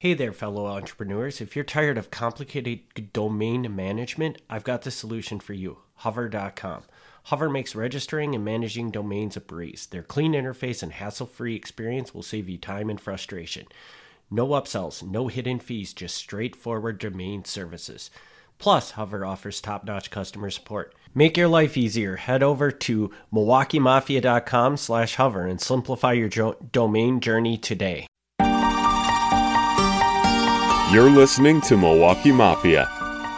Hey there, fellow entrepreneurs. If you're tired of complicated domain management, I've got the solution for you hover.com. Hover makes registering and managing domains a breeze. Their clean interface and hassle free experience will save you time and frustration. No upsells, no hidden fees, just straightforward domain services. Plus, Hover offers top notch customer support. Make your life easier. Head over to MilwaukeeMafia.com slash hover and simplify your jo- domain journey today. You're listening to Milwaukee Mafia,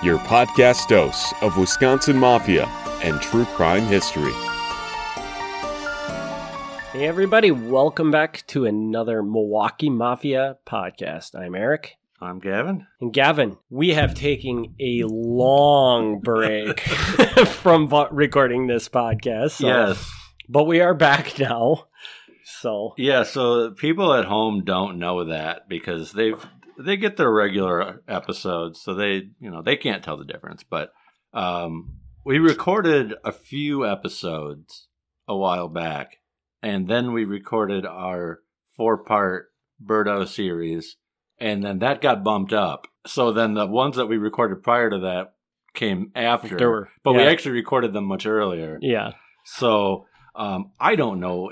your podcast dose of Wisconsin Mafia and true crime history. Hey, everybody, welcome back to another Milwaukee Mafia podcast. I'm Eric. I'm Gavin. And Gavin, we have taken a long break from vo- recording this podcast. so- yes. But we are back now. So, Yeah, so people at home don't know that because they've they get their regular episodes, so they you know they can't tell the difference. But um, we recorded a few episodes a while back, and then we recorded our four part Birdo series, and then that got bumped up. So then the ones that we recorded prior to that came after, There were- but we actually recorded them much earlier. yeah. So um, I don't know.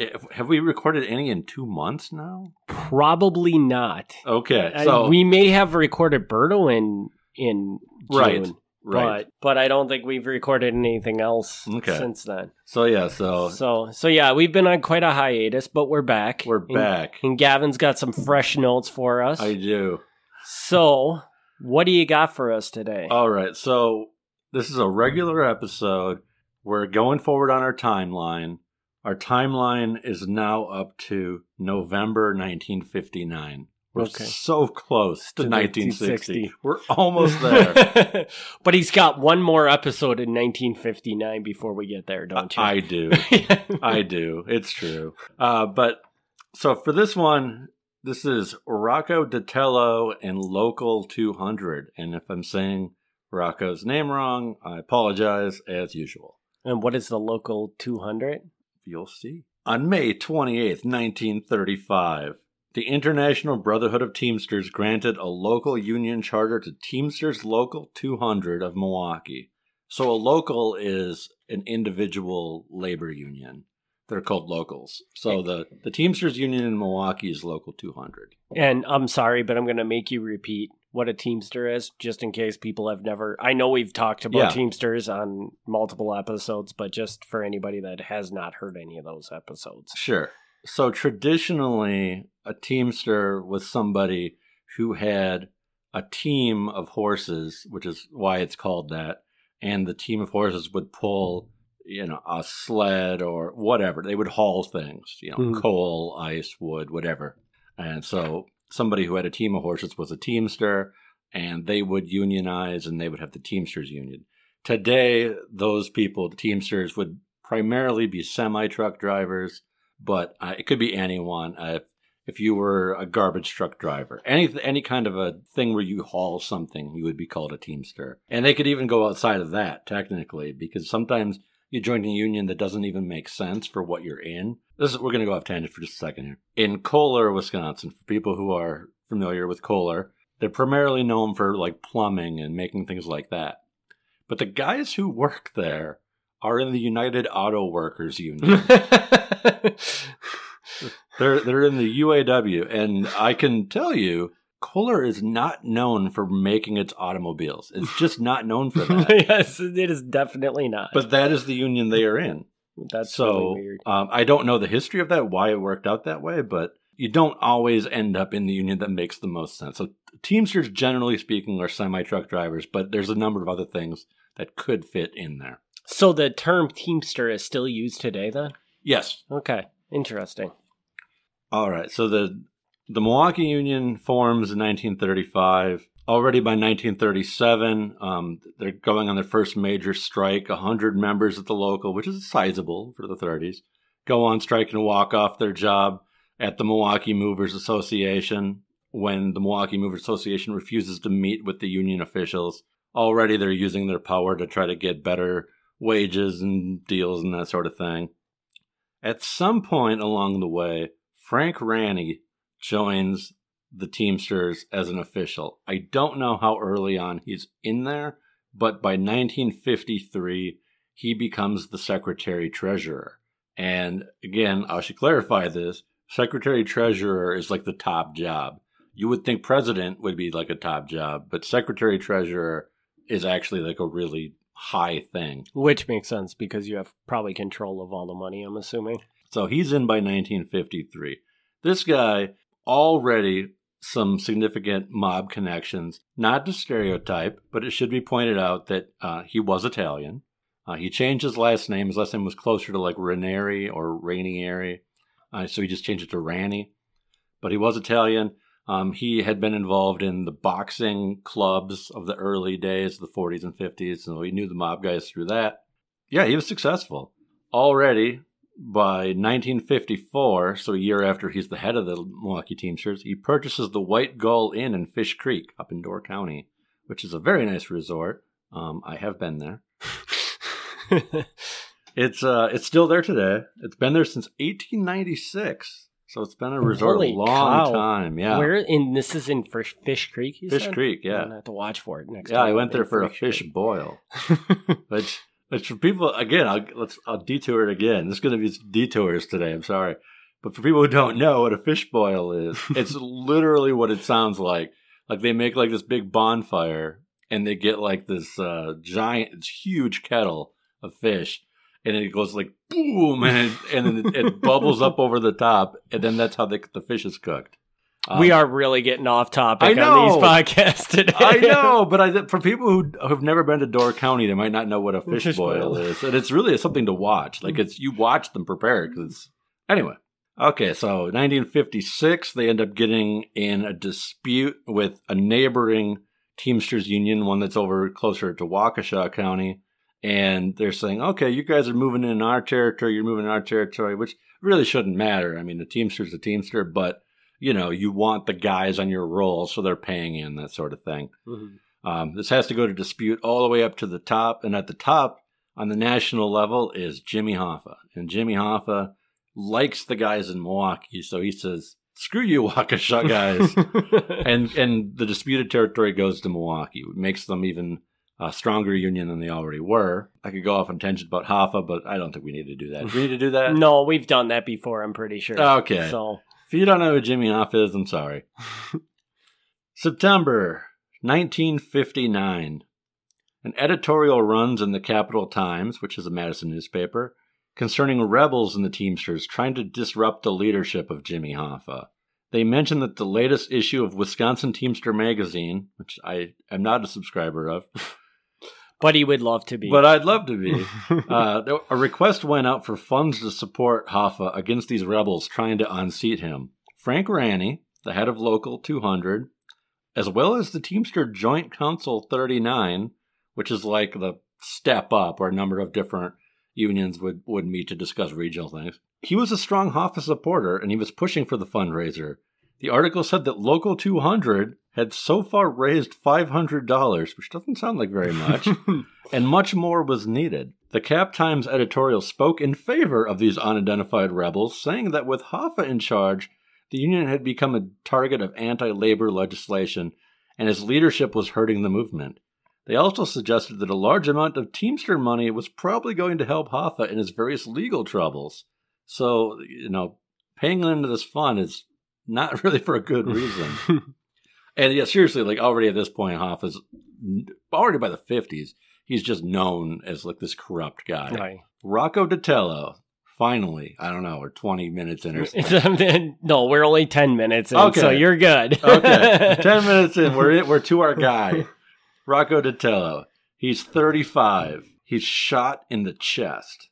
Eh, I- I- Have we recorded any in two months now? Probably not. Okay, I- so we may have recorded Birdo in in June, Right, right. But but I don't think we've recorded anything else Okay. since then. so yeah, so So so yeah, we've been on quite a hiatus, but we're back. we're And- back. And Gavin's got some fresh notes for us. I do. So, what do you got for us today? All right, so this is a regular episode. We're going forward on our timeline. Our timeline is now up to November 1959. We're Okay. so close to, To 1960. 1960. We're almost there. but he's got one more episode in 1959 before we get there, don't you? I do. I do. It's true. Uh, but so for this one, this is Rocco Datello and Local 200. And if I'm saying Rocco's name wrong, I apologize as usual. and what is the local 200? You'll see. On May 28th, 1935, the International Brotherhood of Teamsters granted a local union charter to Teamsters Local 200 of Milwaukee. So a local is an individual labor union. They're called locals. So the, the Teamsters Union in Milwaukee is Local 200. And I'm sorry, but I'm going to make you repeat what a Teamster is, just in case people have never. I know we've talked about Yeah. Teamsters on multiple episodes, but just for anybody that has not heard any of those episodes. Sure. So traditionally, a teamster was somebody who had a team of horses, which is why it's called that, and the team of horses would pull, you know, a sled or whatever. They would haul things, you know, Mhm. coal, ice, wood, whatever. And so somebody who had a team of horses was a teamster, and they would unionize and they would have the Teamsters Union. Today, those people, the Teamsters, would primarily be semi truck drivers, but uh, it could be anyone. Uh, if you were a garbage truck driver, any any kind of a thing where you haul something, you would be called a Teamster. And they could even go outside of that technically, because sometimes you join a union that doesn't even make sense for what you're in. This is we're going to go off tangent for just a second here. In Kohler, Wisconsin, for people who are familiar with Kohler, they're primarily known for like plumbing and making things like that. But the guys who work there are in the United Auto Workers Union. they're they're in the UAW, and I can tell you, Kohler is not known for making its automobiles. It's just not known for that. yes, it is definitely not. but that is the union they are in. That's so really weird. Um, I don't know the history of that, why it worked out that way, but you don't always end up in the union that makes the most sense. So Teamsters, generally speaking, are semi truck drivers, but there's a number of other things that could fit in there. So the term Teamster is still used today, then? Yes. Okay, interesting. All right. So the the Milwaukee Union forms in 1935. Already by 1937, um, they're going on their first major strike. 100 members at the local, which is sizable for the 30s, go on strike and walk off their job at the Milwaukee Movers Association when the Milwaukee Movers Association refuses to meet with the union officials. Already they're using their power to try to get better wages and deals and that sort of thing. At some point along the way, Frank Ranney joins the Teamsters as an official. I don't know how early on he's in there, but by 1953, he becomes the secretary treasurer. And again, I should clarify this secretary treasurer is like the top job. You would think president would be like a top job, but secretary treasurer is actually like a really high thing. Which makes sense because you have probably control of all the money, I'm assuming. So he's in by 1953. This guy already some significant mob connections. Not to stereotype, but it should be pointed out that uh, he was Italian. Uh, he changed his last name. His last name was closer to like Ranieri or Rainieri, uh, so he just changed it to Ranney. But he was Italian. Um, he had been involved in the boxing clubs of the early days, the 40s and 50s, so he knew the mob guys through that. Yeah, he was successful. Already by 1954, so a year after he's the head of the Milwaukee Teamsters, he purchases the White Gull Inn in Fish Creek up in Door County, which is a very nice resort. Um, I have been there. it's uh, it's still there today. It's been there since 1896. So it's been a resort Holy a long cow. time. Yeah. Where in this is in Fish, Fish Creek? You Fish said? Creek, yeah. gonna have to watch for it next Yeah, time. I went there for a fish Creek. boil. which which for people again, I'll let's I'll detour it again. There's gonna be detours today, I'm sorry. But for people who don't know what a fish boil is, it's literally what it sounds like. Like they make like this big bonfire and they get like this uh giant it's huge kettle of fish and it goes like boom and it, and then it, it bubbles up over the top and then that's how the, the fish is cooked. Um, we are really getting off topic I on know. these podcasts today. I know, but I, for people who have never been to Door County, they might not know what a fish, boil, is, and it's really something to watch. Like it's you watch them prepare because anyway. Okay, so 1956, they end up getting in a dispute with a neighboring Teamsters union, one that's over closer to Waukesha County, and they're saying, "Okay, you guys are moving in our territory. You're moving in our territory," which really shouldn't matter. I mean, the Teamster's a Teamster, but you know, you want the guys on your roll, so they're paying in that sort of thing. Mhm. Um, this has to go to dispute all the way up to the top, and at the top on the national level is Jimmy Hoffa, and Jimmy Hoffa likes the guys in Milwaukee, so he says, "Screw you, Waukesha guys," and and the disputed territory goes to Milwaukee, It makes them even a stronger union than they already were. I could go off on tangent about Hoffa, but I don't think we need to do that. Do we need to do that? no, we've done that before. I'm pretty sure. Okay. So If you don't know who Jimmy Hoffa is, I'm sorry. September 1959. An editorial runs in the Capital Times, which is a Madison newspaper, concerning rebels in the Teamsters trying to disrupt the leadership of Jimmy Hoffa. They mention that the latest issue of Wisconsin Teamster magazine, which I am not a subscriber of, but he would love to be. but I'd love to be. uh, a request went out for funds to support Hoffa against these rebels trying to unseat him. Frank Ranney, the head of Local 200, as well as the Teamster Joint Council 39, which is like the step up where a number of different unions would, would meet to discuss regional things. He was a strong Hoffa supporter and he was pushing for the fundraiser. The article said that Local 200 had so far raised $500, which doesn't sound like very much and much more was needed. The Cap Times editorial spoke in favor of these unidentified rebels, saying that with Hoffa in charge, the Union had become a target of anti labor legislation, and his leadership was hurting the movement. They also suggested that a large amount of Teamster money was probably going to help Hoffa in his various legal troubles. So, you know, paying into this fund is not really for a good reason. and yeah, seriously, like already at this point, Hoff is already by the 50s, he's just known as like this corrupt guy. Right. Rocco Ditello, finally, I don't know, we're 20 minutes in or something. No, we're only ten minutes in, Okay. so you're good. okay, 10 minutes in, we're, in, we're to our guy, Rocco Ditello. He's 35. He's shot in the chest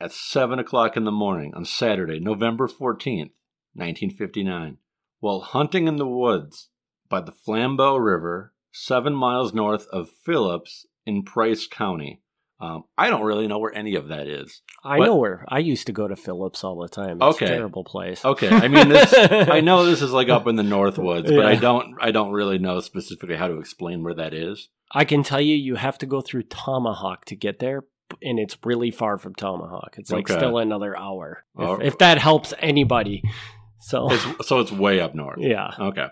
at 7 o'clock in the morning on Saturday, November 14th, 1959, while hunting in the woods by the Flambeau River, seven miles north of Phillips in Price County. Um, I don't really know where any of that is. I What- know where. I used to go to Phillips all the time. It's Okay. a terrible place. Okay, I mean, this, I know this is like up in the North Woods, but I don't, I don't really know specifically how to explain where that is. I can tell you, you have to go through Tomahawk to get there, and it's really far from Tomahawk. It's like Okay. still another hour, if, if that helps anybody. So, It's, so it's way up north. yeah. Okay.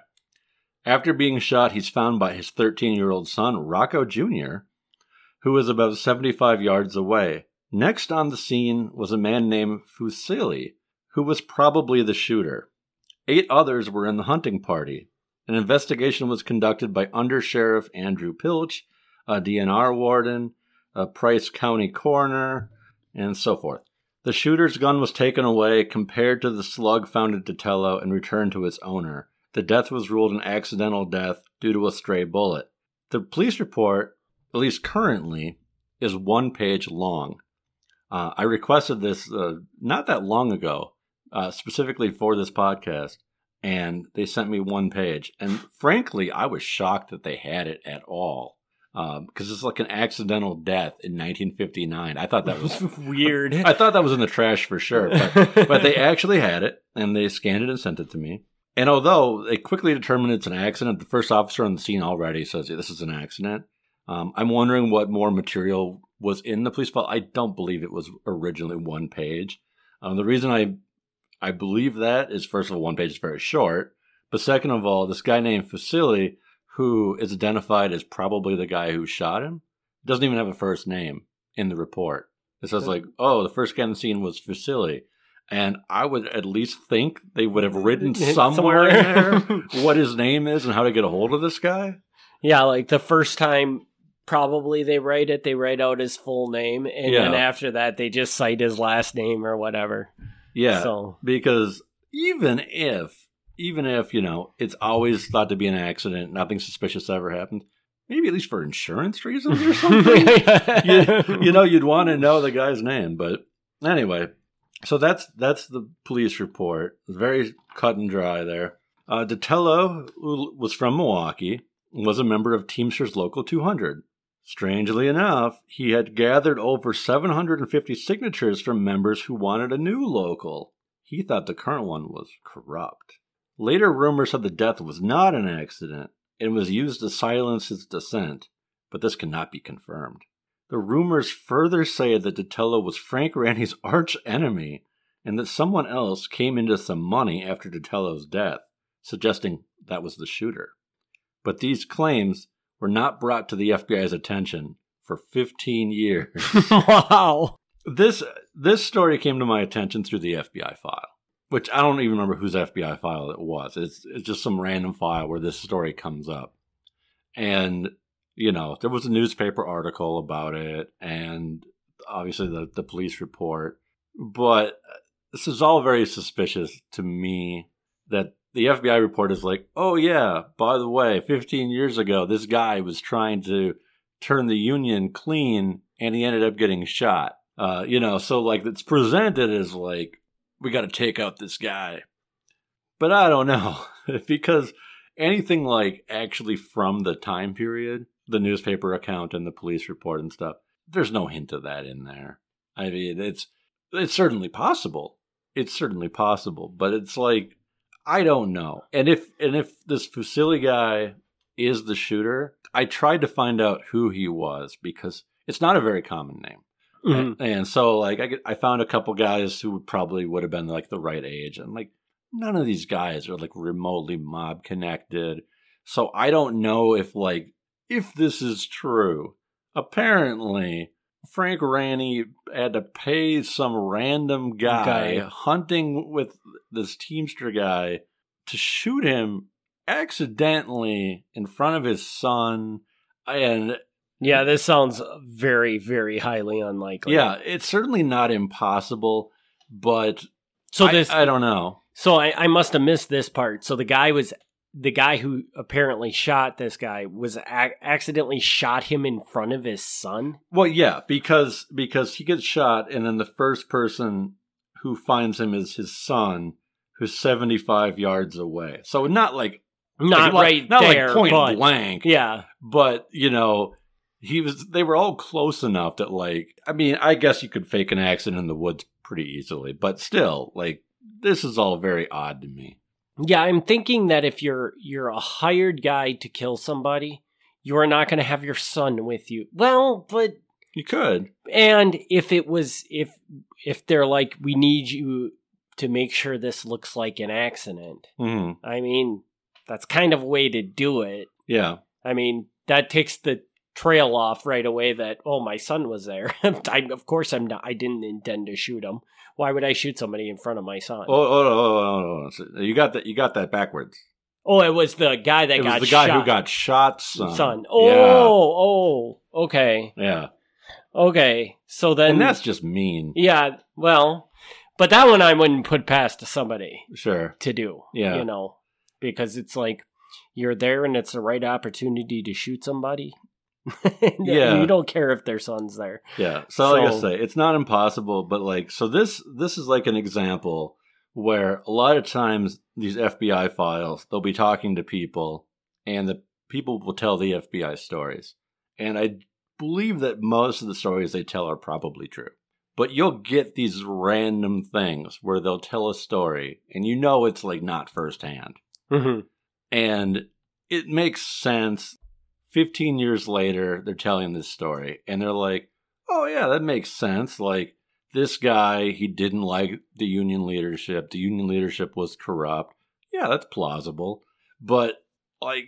After being shot, he's found by his 13 year old son, Rocco Jr., who is about 75 yards away. Next on the scene was a man named Fusili, who was probably the shooter. Eight others were in the hunting party. An investigation was conducted by Under Sheriff Andrew Pilch, a DNR warden, a Price County coroner, and so forth. The shooter's gun was taken away, compared to the slug found at Detello, and returned to its owner. The death was ruled an accidental death due to a stray bullet. The police report, at least currently, is one page long. Uh, I requested this uh, not that long ago, uh, specifically for this podcast, and they sent me one page. And frankly, I was shocked that they had it at all because um, it's like an accidental death in 1959. I thought that was weird. I thought that was in the trash for sure, but, but they actually had it and they scanned it and sent it to me. And although they quickly determined it's an accident, the first officer on the scene already says this is an accident. Um, I'm wondering what more material was in the police file. I don't believe it was originally one page. Um, the reason I I believe that is first of all, one page is very short, but second of all, this guy named Facili, who is identified as probably the guy who shot him, doesn't even have a first name in the report. It says like, oh, the first guy in the scene was Facili. And I would at least think they would have written somewhere, in there what his name is and how to get a hold of this guy. Yeah, like the first time probably they write it, they write out his full name, and Yeah. then after that they just cite his last name or whatever. Yeah. So because even if even if you know it's always thought to be an accident nothing suspicious ever happened maybe at least for insurance reasons or something you, you know you'd want to know the guy's name but anyway so that's that's the police report very cut and dry there uh, Detello, who was from Milwaukee, was a member of Teamsters Local 200. Strangely enough, he had gathered over 750 signatures from members who wanted a new local. He thought the current one was corrupt. Later rumors said the death was not an accident and was used to silence his dissent, but this cannot be confirmed. The rumors further say that Detello was Frank Ranney's arch enemy and that someone else came into some money after Detello's death, suggesting that was the shooter. But these claims were not brought to the FBI's attention for 15 years. wow. this this story came to my attention through the FBI file, which I don't even remember whose FBI file it was. It's it's just some random file where this story comes up. And you know, there was a newspaper article about it and obviously the the police report, but this is all very suspicious to me that the FBI report is like, "Oh yeah, by the way, 15 years ago this guy was trying to turn the union clean and he ended up getting shot." Uh, you know, so like it's presented as like we got to take out this guy. But I don't know because anything like actually from the time period, the newspaper account and the police report and stuff, there's no hint of that in there. I mean, it's it's certainly possible. It's certainly possible, but it's like I don't know. And if and if this Fusili guy is the shooter, I tried to find out who he was because it's not a very common name. Mhm. And, and so like I, I found a couple guys who probably would have been like the right age and like none of these guys are like remotely mob connected. So I don't know if like if this is true. Apparently Frank Ranney had to pay some random guy, Guy. hunting with this Teamster guy to shoot him accidentally in front of his son and Yeah, this sounds very, very highly unlikely. yeah, it's certainly not impossible, but So I, this, I don't know. so I, I must have missed this part. So the guy was the guy who apparently shot this guy was ac- accidentally shot him in front of his son. Well, yeah, because because he gets shot, and then the first person who finds him is his son, who's seventy five yards away. So not like Not like, right not there, like point but blank. yeah, but you know, he was. They were all close enough that, like, I mean, I guess you could fake an accident in the woods pretty easily, but still, like, this is all very odd to me. yeah. I'm thinking that if you're you're a hired guy to kill somebody, you are not going to have your son with you. Well, but You could, and if it was if if they're like we need you to make sure this looks like an accident hmm i mean that's kind of a way to do it. Yeah. I mean, that takes the trail off right away that oh my son was there. I, of course I'm not I didn't intend to shoot him. Why would I shoot somebody in front of my son? Oh, oh, oh, oh, oh. You got that. You got that backwards. Oh, it was the guy that it got was the guy shot. who got shot. Son. son. Oh, oh, okay. Yeah. Yeah. Okay. So then and that's just mean. Yeah, well, but that one I wouldn't put past to somebody Sure. to do. Yeah. You know, because it's like you're there and it's the right opportunity to shoot somebody. Yeah. You don't care if their son's there. Yeah. So, like I say, it's not impossible, but like, so this this is like an example where a lot of times these FBI files, they'll be talking to people, and the people will tell the FBI stories, and I believe that most of the stories they tell are probably true. But you'll get these random things where they'll tell a story, and you know it's like not firsthand Mm-hmm. and it makes sense 15 years later they're telling this story and they're like oh yeah that makes sense. Like this guy he didn't like the union leadership. The union leadership was corrupt. Yeah that's plausible but like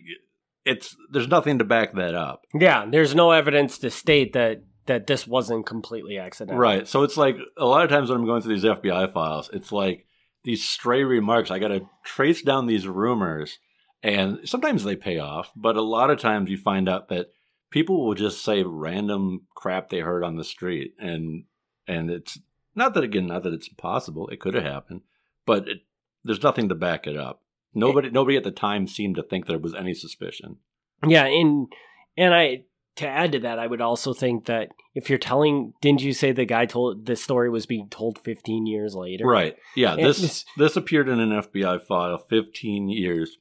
it's there's nothing to back that up. Yeah, there's no evidence to state that that this wasn't completely accidental. right so it's like a lot of times when i'm going through these fbi files it's like these stray remarks i gotta trace down these rumors and sometimes they pay off but a lot of times you find out that people will just say random crap they heard on the street and and it's not that again not that it's impossible it could have happened but it, there's nothing to back it up. Nobody nobody at the time seemed to think there was any suspicion. Yeah, and and I to add to that, I would also think that if you're telling, didn't you say the guy told the story was being told 15 years later? right. Yeah And this this- this appeared in an fbi file 15 years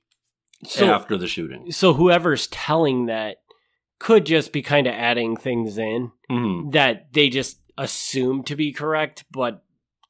So after the shooting so whoever's telling that could just be kind of adding things in Mhm. that they just assume to be correct, but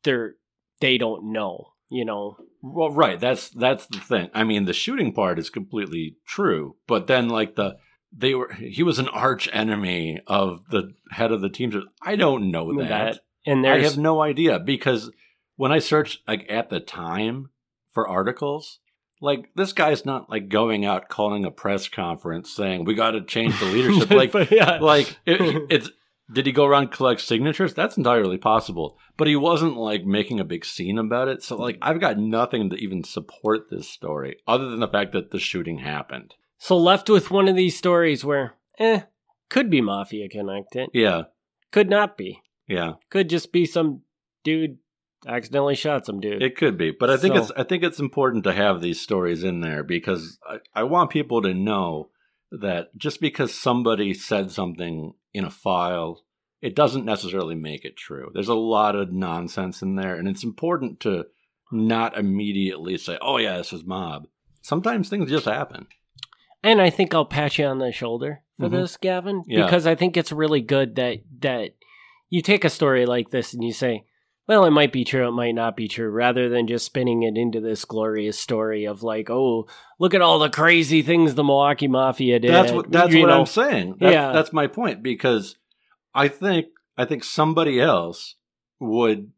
they're they don't know. You know, Well, right. That's that's the thing. I mean, the shooting part is completely true, but then like the they were he was an arch enemy of the head of the team. I don't know that. that and I have no idea because when I searched like at the time for articles, like this guy's not like going out calling a press conference saying we got to change the leadership. like yeah. like it, it's did he go around collect signatures? That's entirely possible. But he wasn't like making a big scene about it. So like i've got nothing to even support this story other than the fact that the shooting happened. So left with one of these stories where, eh, could be mafia connected, yeah. Could not be, yeah. Could just be some dude accidentally shot some dude. it could be but i think So- it's i think it's important to have these stories in there because I, I want people to know that just because somebody said something in a file it doesn't necessarily make it true there's a lot of nonsense in there and it's important to not immediately say oh yeah this is mob sometimes things just happen And I think I'll pat you on the shoulder for Mhm. this, Gavin, Yeah. because I think it's really good that that you take a story like this and you say, "Well, it might be true, it might not be true," rather than just spinning it into this glorious story of like, "Oh, look at all the crazy things the Milwaukee Mafia did." that's what that's You what know, i'm saying that's, Yeah. that's my point because i think i think somebody else would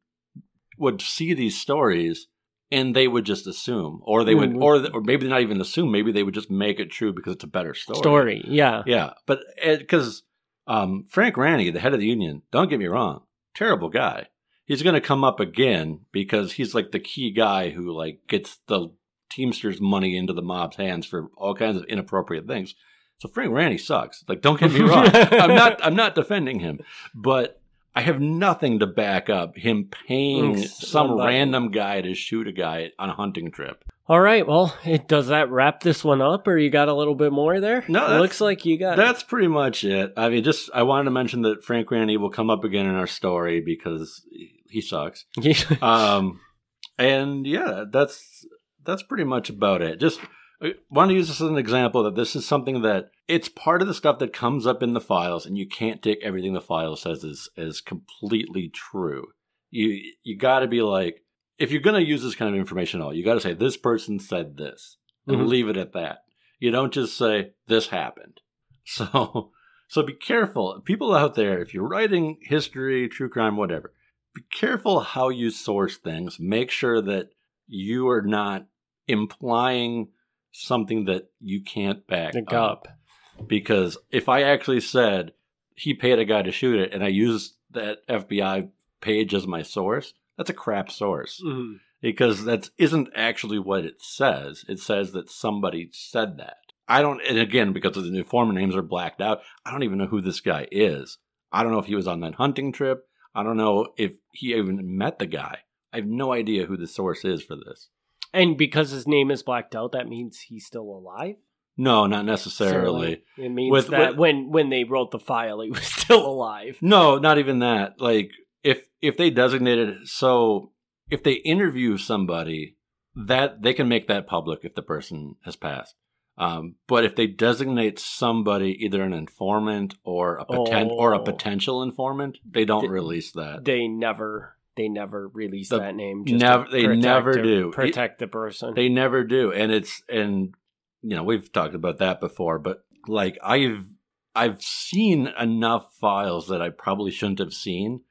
would see these stories and they would just assume or they would Mhm. or or maybe not even assume maybe they would just make it true because it's a better story story. Yeah, yeah but because um, frank Ranney, the head of the union don't get me wrong terrible guy he's going to come up again because he's like the key guy who like gets the teamsters money into the mob's hands for all kinds of inappropriate things so frank Ranney sucks like don't get me wrong i'm not i'm not defending him but I have nothing to back up him paying Mm, some somebody. random guy to shoot a guy on a hunting trip. All right. Well, it, does that wrap this one up, or you got a little bit more there? No, It looks like you got. That's pretty much it. I mean, just I wanted to mention that Frank Ranney will come up again in our story because he sucks. Um, and yeah, that's that's pretty much about it. Just I want to use this as an example that this is something that it's part of the stuff that comes up in the files, and you can't take everything the file says as as completely true. You you got to be like, if you're going to use this kind of information at all, you got to say this person said this, and Mhm. leave it at that. You don't just say this happened. So so be careful, people out there. If you're writing history, true crime, whatever, be careful how you source things. Make sure that you are not implying something that you can't back The up. gup. Because if I actually said he paid a guy to shoot it and I used that FBI page as my source, that's a crap source. Mhm. Because that isn't actually what it says. It says that somebody said that. I don't, and again, because the informant names are blacked out, I don't even know who this guy is. I don't know if he was on that hunting trip. I don't know if he even met the guy. I have no idea who the source is for this. And because his name is blacked out, that means he's still alive. No, not necessarily. It means With- that with- when when they wrote the file, he was still alive. No, not even that. Like if if they designated so if they interview somebody that they can make that public if the person has passed. Um, but if they designate somebody either an informant or a poten- or a Oh. potential informant, they don't Th- release that. They never they never release The- that name. never- they never do. protect the person. They never do, and it's and you know we've talked about that before, but like I've I've seen enough files that I probably shouldn't have seen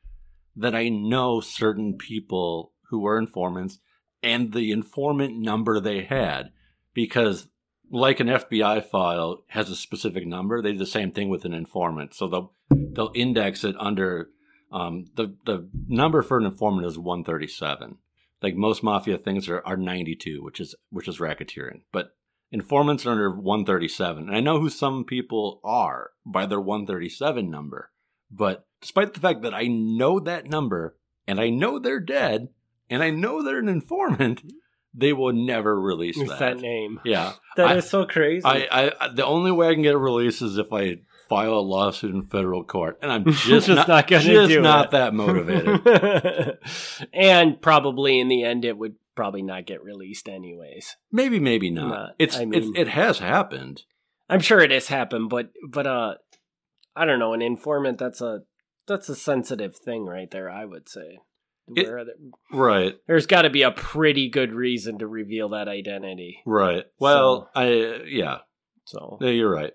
that I know certain people who were informants and the informant number they had because like an FBI file has a specific number, they do the same thing with an informant. So they'll they'll index it under um, the the number for an informant is one thirty seven like most mafia things are, are 92 which is which is racketeering. But informants are under 137 and i know who some people are by their 137 number but despite the fact that i know that number and i know they're dead and i know they're an informant they will never release that, that name. yeah That is I- so crazy. I, I the only way i can get a release is if i file a lawsuit in federal court and i'm just, Just not, not gonna just do not it. that motivated and probably in the end, it would probably not get released anyways. maybe maybe not, Not- it's, I mean- it has happened I'm sure it has happened, but but uh, I don't know. An informant that's a that's a sensitive thing right there. I would say. It- Where the- right there's got to be a pretty good reason to reveal that identity. Right. Well, I yeah, So yeah, you're right.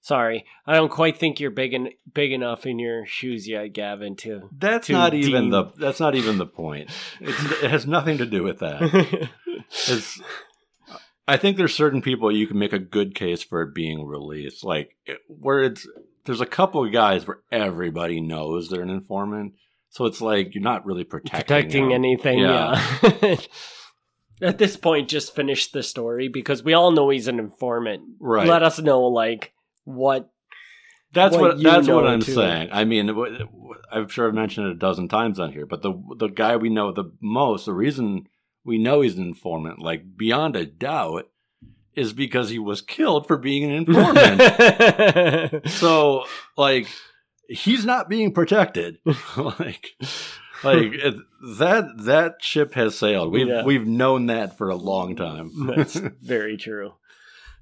sorry, I don't quite think you're big en- big enough in your shoes yet, Gavin. To That's To not even the that's not even the point. It's, it has nothing to do with that. It's I think there's certain people you can make a good case for it being released, like it, where it's there's a couple of guys where everybody knows they're an informant, so it's like you're not really protecting protecting them. anything. Yeah. Yeah. At this point, just finish the story because we all know he's an informant. Right. Let us know, like what. That's what what, that's what I'm too. saying. I mean, I'm sure I've mentioned it a dozen times on here, but the the guy we know the most, the reason we know he's an informant, like beyond a doubt, is because he was killed for being an informant. so, like, he's not being protected. like, like that that ship has sailed. We've Yeah. we've known that for a long time. That's very true.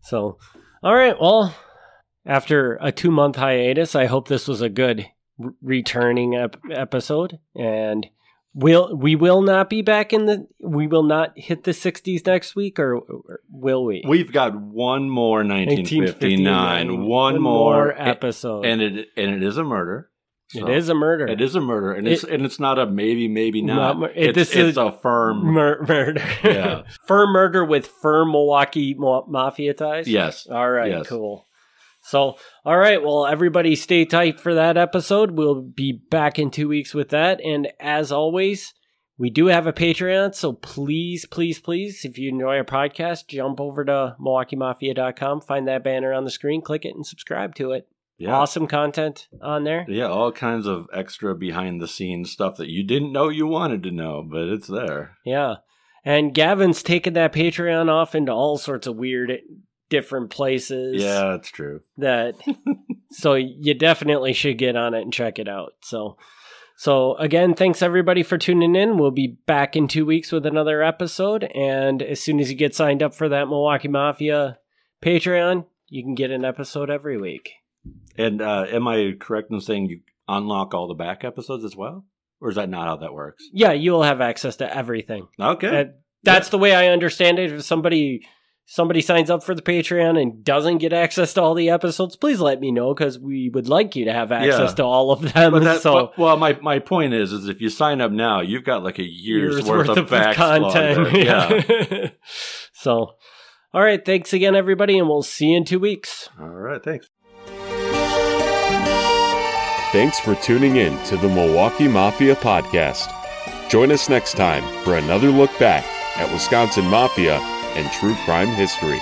So, all right. Well, after a two month hiatus, I hope this was a good r- returning ep- episode, and we'll we will not be back in the we will not hit the 60s next week, or, or will we? We've got one more 1959, one, more, episode. and it and it is a murder. So it is a murder. It is a murder, and it's and it's not a maybe, maybe Not not. it- it's, this it's is a firm. Mur- murder. Yeah. firm murder with firm Milwaukee ma- mafia ties. yes, All right, Yes. cool. So, all right, well, everybody stay tight for that episode. We'll be back in two weeks with that. And as always, we do have a Patreon. So please, please, please, if you enjoy our podcast, jump over to MilwaukeeMafia.com, find that banner on the screen, click it, and subscribe to it. yeah, Awesome content on there. yeah, all kinds of extra behind the scenes stuff that you didn't know you wanted to know, but it's there. Yeah. And Gavin's taken that Patreon off into all sorts of weird, different places. Yeah, that's true. that so you definitely should get on it and check it out so so again thanks everybody for tuning in we'll be back in two weeks with another episode and as soon as you get signed up for that milwaukee mafia patreon you can get an episode every week And uh, am I correct in saying you unlock all the back episodes as well, or is that not how that works? yeah you will have access to everything Okay. That- that's the way i understand it if somebody somebody signs up for the patreon and doesn't get access to all the episodes please let me know because we would like you to have access Yeah. to all of them But that, so but- well, my, my point is, is if you sign up now, you've got like a year's, worth, of, back content. Yeah. so, All right. Thanks again, everybody, and we'll see you in two weeks. All right. Thanks. Thanks for tuning in to the Milwaukee Mafia podcast. Join us next time for another look back at Wisconsin Mafia and true crime history.